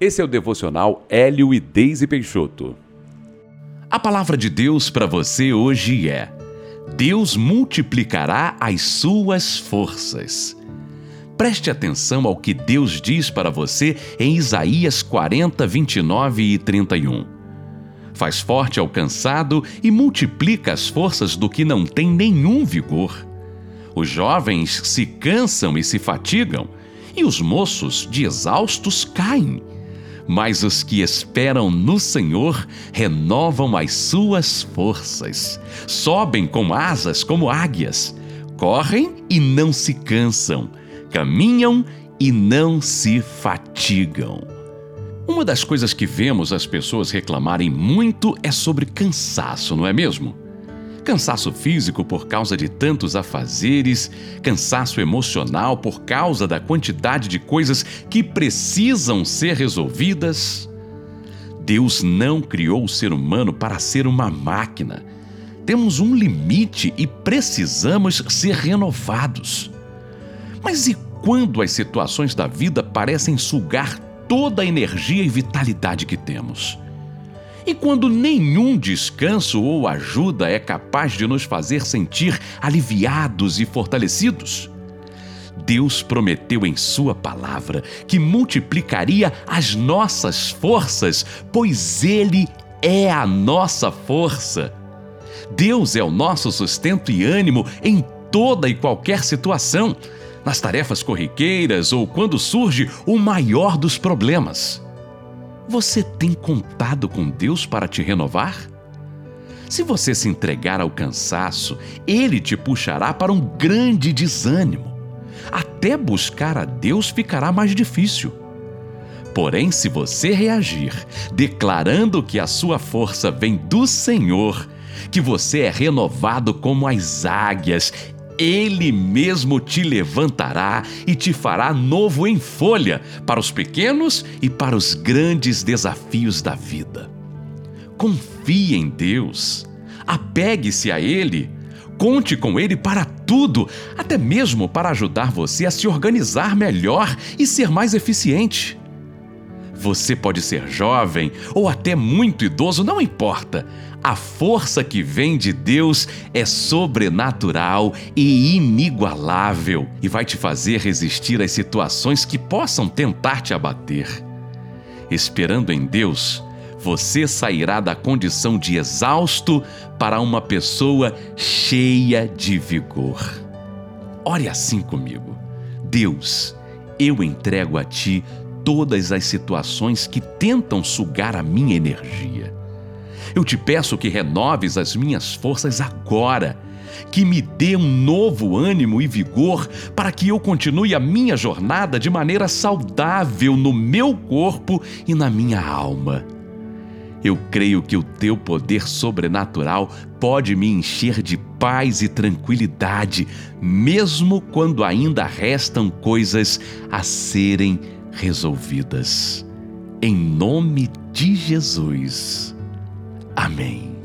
Esse é o devocional Hélio e Deise Peixoto. A palavra de Deus para você hoje é: Deus multiplicará as suas forças. Preste atenção ao que Deus diz para você em Isaías 40, 29 e 31. Faz forte ao cansado e multiplica as forças do que não tem nenhum vigor. Os jovens se cansam e se fatigam, e os moços, de exaustos, caem mas os que esperam no Senhor renovam as suas forças, sobem com asas como águias, correm e não se cansam, caminham e não se fatigam. Uma das coisas que vemos as pessoas reclamarem muito é sobre cansaço, não é mesmo? Cansaço físico por causa de tantos afazeres, cansaço emocional por causa da quantidade de coisas que precisam ser resolvidas. Deus não criou o ser humano para ser uma máquina. Temos um limite e precisamos ser renovados. Mas e quando as situações da vida parecem sugar toda a energia e vitalidade que temos? E quando nenhum descanso ou ajuda é capaz de nos fazer sentir aliviados e fortalecidos? Deus prometeu em Sua palavra que multiplicaria as nossas forças, pois Ele é a nossa força. Deus é o nosso sustento e ânimo em toda e qualquer situação, nas tarefas corriqueiras ou quando surge o maior dos problemas. Você tem contado com Deus para te renovar? Se você se entregar ao cansaço, ele te puxará para um grande desânimo. Até buscar a Deus ficará mais difícil. Porém, se você reagir, declarando que a sua força vem do Senhor, que você é renovado como as águias ele mesmo te levantará e te fará novo em folha para os pequenos e para os grandes desafios da vida. Confie em Deus, apegue-se a Ele, conte com Ele para tudo, até mesmo para ajudar você a se organizar melhor e ser mais eficiente. Você pode ser jovem ou até muito idoso, não importa. A força que vem de Deus é sobrenatural e inigualável e vai te fazer resistir às situações que possam tentar te abater. Esperando em Deus, você sairá da condição de exausto para uma pessoa cheia de vigor. Ore assim comigo. Deus, eu entrego a Ti todas as situações que tentam sugar a minha energia. Eu te peço que renoves as minhas forças agora, que me dê um novo ânimo e vigor para que eu continue a minha jornada de maneira saudável no meu corpo e na minha alma. Eu creio que o teu poder sobrenatural pode me encher de paz e tranquilidade, mesmo quando ainda restam coisas a serem resolvidas. Em nome de Jesus. Amém.